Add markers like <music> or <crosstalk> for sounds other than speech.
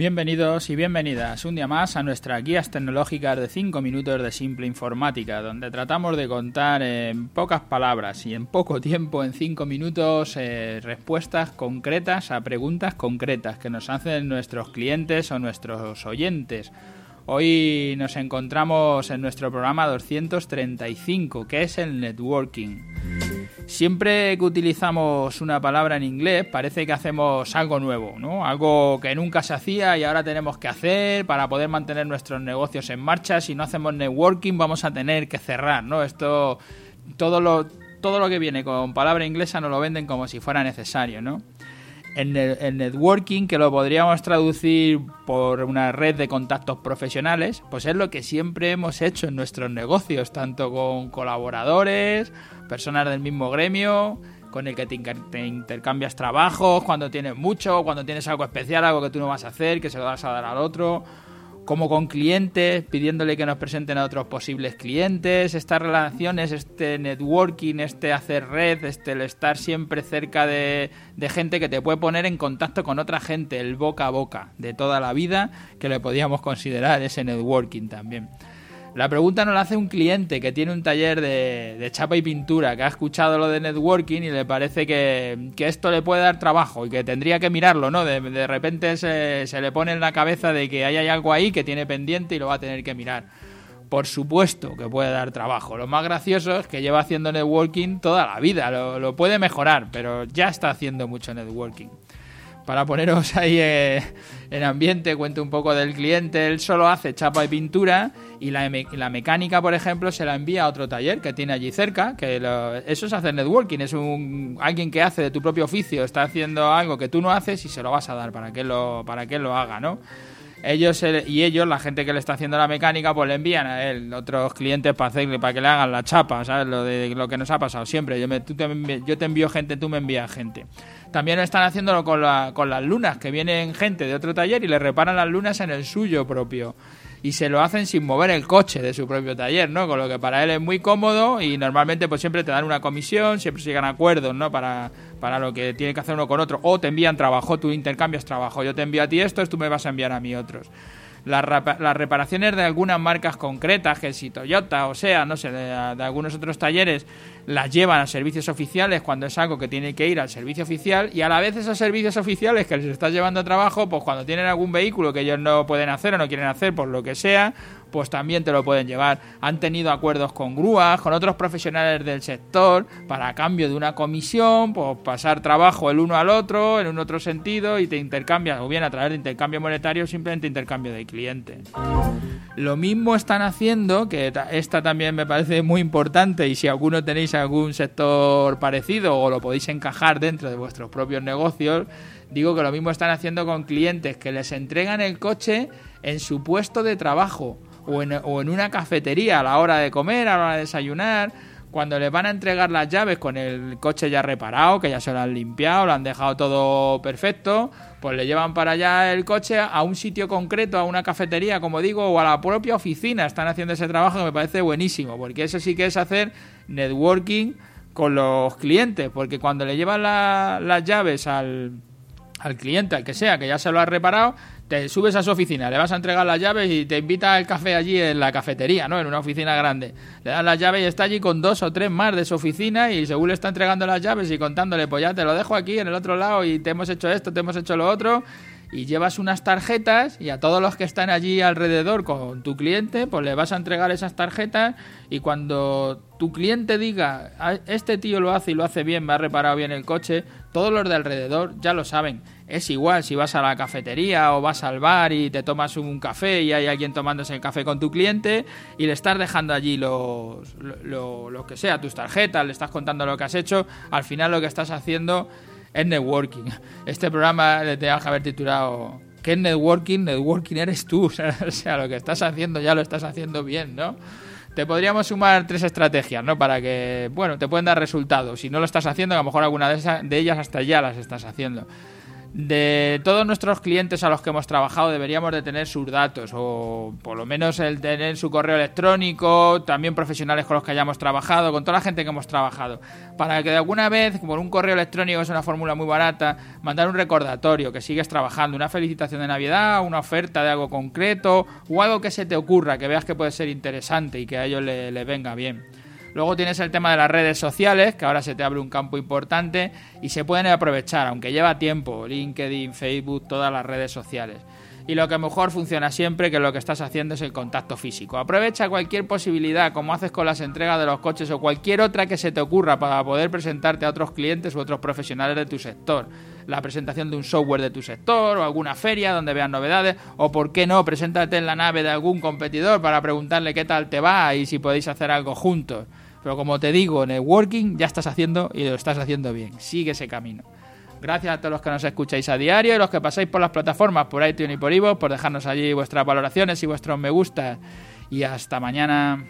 Bienvenidos y bienvenidas un día más a nuestras guías tecnológicas de 5 minutos de simple informática, donde tratamos de contar en pocas palabras y en poco tiempo, en 5 minutos, eh, respuestas concretas a preguntas concretas que nos hacen nuestros clientes o nuestros oyentes. Hoy nos encontramos en nuestro programa 235, que es el networking. Siempre que utilizamos una palabra en inglés parece que hacemos algo nuevo, ¿no? Algo que nunca se hacía y ahora tenemos que hacer para poder mantener nuestros negocios en marcha. Si no hacemos networking vamos a tener que cerrar, ¿no? Esto todo lo todo lo que viene con palabra inglesa nos lo venden como si fuera necesario, ¿no? El, el, networking, que lo podríamos traducir por una red de contactos profesionales, pues es lo que siempre hemos hecho en nuestros negocios, tanto con colaboradores, personas del mismo gremio, con el que te, te, intercambias trabajos, cuando tienes mucho, cuando tienes algo especial, algo que tú no vas a hacer, que se lo vas a dar al otro, como con clientes, pidiéndole que nos presenten a otros posibles clientes, estas relaciones, este networking, este hacer red, este el estar siempre cerca de, de gente que te puede poner en contacto con otra gente, el boca a boca de toda la vida, que le podíamos considerar ese networking también. La pregunta nos la hace un cliente que tiene un taller de, chapa y pintura, que ha escuchado lo de networking y le parece que, que esto le puede dar trabajo y que tendría que mirarlo, ¿no? De, repente se, se, le pone en la cabeza de que hay, algo ahí que tiene pendiente y lo va a tener que mirar. Por supuesto que puede dar trabajo. Lo más gracioso es que lleva haciendo networking toda la vida. Lo puede mejorar, pero ya está haciendo mucho networking para poneros <laughs> ahí eh, en ambiente, cuento un poco del cliente, él solo hace chapa y pintura y la, la, mecánica, por ejemplo, se la envía a otro taller que tiene allí cerca, que lo, eso es hacer networking, es un alguien que hace de tu propio oficio, está haciendo algo que tú no haces y se lo vas a dar para que lo, para que lo haga, ¿no? Ellos y ellos, la gente que le está haciendo la mecánica, pues le envían a él otros clientes para hacerle, para que le hagan la chapa, ¿sabes? Lo de lo que nos ha pasado siempre. Yo, me, tú te, yo te envío gente, tú me envías gente. También están haciéndolo con, la, con las lunas, que vienen gente de otro taller y le reparan las lunas en el suyo propio. Y se lo hacen sin mover el coche de su propio taller, ¿no? Con lo que para él es muy cómodo y normalmente pues siempre te dan una comisión, siempre llegan acuerdos, ¿no? Para, para lo que tiene que hacer uno con otro. O te envían trabajo, tú intercambias trabajo. Yo te envío a ti estos, tú me vas a enviar a mí otros. Las, las reparaciones de algunas marcas concretas, que si Toyota o sea, no sé, de algunos otros talleres, las llevan a servicios oficiales cuando es algo que tiene que ir al servicio oficial y a la vez esos servicios oficiales que les estás llevando a trabajo, pues cuando tienen algún vehículo que ellos no pueden hacer o no quieren hacer por lo que sea, pues también te lo pueden llevar. Han tenido acuerdos con grúas, con otros profesionales del sector, para a cambio de una comisión, pues pasar trabajo el uno al otro, en un otro sentido, y te intercambias, o bien a través de intercambio monetario, simplemente intercambio de cliente. Lo mismo están haciendo, que esta también me parece muy importante, y si alguno tenéis algún sector parecido o lo podéis encajar dentro de vuestros propios negocios, digo que lo mismo están haciendo con clientes que les entregan el coche en su puesto de trabajo o en, o en, una cafetería a la hora de comer, a la hora de desayunar, cuando les van a entregar las llaves con el coche ya reparado, que ya se lo han limpiado, lo han dejado todo perfecto, pues le llevan para allá el coche a un sitio concreto, a una cafetería, como digo, o a la propia oficina. Están haciendo ese trabajo que me parece buenísimo, porque eso sí que es hacer networking con los clientes, porque cuando le llevan la, las llaves al, al cliente, al que sea, que ya se lo ha reparado, te subes a su oficina, le vas a entregar las llaves y te invita al café allí en la cafetería, ¿no? En una oficina grande. Le das las llaves y está allí con dos o tres más de su oficina y según le está entregando las llaves y contándole, pues ya te lo dejo aquí en el otro lado y te hemos hecho esto, te hemos hecho lo otro y llevas unas tarjetas y a todos los que están allí alrededor con tu cliente, pues le vas a entregar esas tarjetas y cuando tu cliente diga, este tío lo hace y lo hace bien, me ha reparado bien el coche, todos los de alrededor ya lo saben. Es igual si vas a la cafetería o vas al bar y te tomas un café y hay alguien tomándose el café con tu cliente y le estás dejando allí los, lo, lo, lo que sea, tus tarjetas, le estás contando lo que has hecho, al final lo que estás haciendo es networking. Este programa le tengas que haber titulado ¿Qué es networking? Networking eres tú. <laughs> O sea, lo que estás haciendo ya lo estás haciendo bien, ¿no? Te podríamos sumar tres estrategias, ¿no? Para que, bueno, te pueden dar resultados. Si no lo estás haciendo, a lo mejor alguna de ellas hasta ya las estás haciendo. De todos nuestros clientes a los que hemos trabajado deberíamos de tener sus datos o por lo menos el tener su correo electrónico, también profesionales con los que hayamos trabajado, con toda la gente que hemos trabajado, para que de alguna vez por un correo electrónico es una fórmula muy barata, mandar un recordatorio que sigues trabajando, una felicitación de Navidad, una oferta de algo concreto o algo que se te ocurra, que veas que puede ser interesante y que a ellos les le venga bien. Luego tienes el tema de las redes sociales, que ahora se te abre un campo importante y se pueden aprovechar, aunque lleva tiempo, LinkedIn, Facebook, todas las redes sociales. Y lo que mejor funciona siempre, que lo que estás haciendo es el contacto físico. Aprovecha cualquier posibilidad, como haces con las entregas de los coches o cualquier otra que se te ocurra para poder presentarte a otros clientes u otros profesionales de tu sector. La presentación de un software de tu sector o alguna feria donde vean novedades o, por qué no, preséntate en la nave de algún competidor para preguntarle qué tal te va y si podéis hacer algo juntos. Pero como te digo, networking ya estás haciendo y lo estás haciendo bien. Sigue ese camino. Gracias a todos los que nos escucháis a diario y los que pasáis por las plataformas, por iTunes y por Ivo, por dejarnos allí vuestras valoraciones y vuestros me gusta. Y hasta mañana.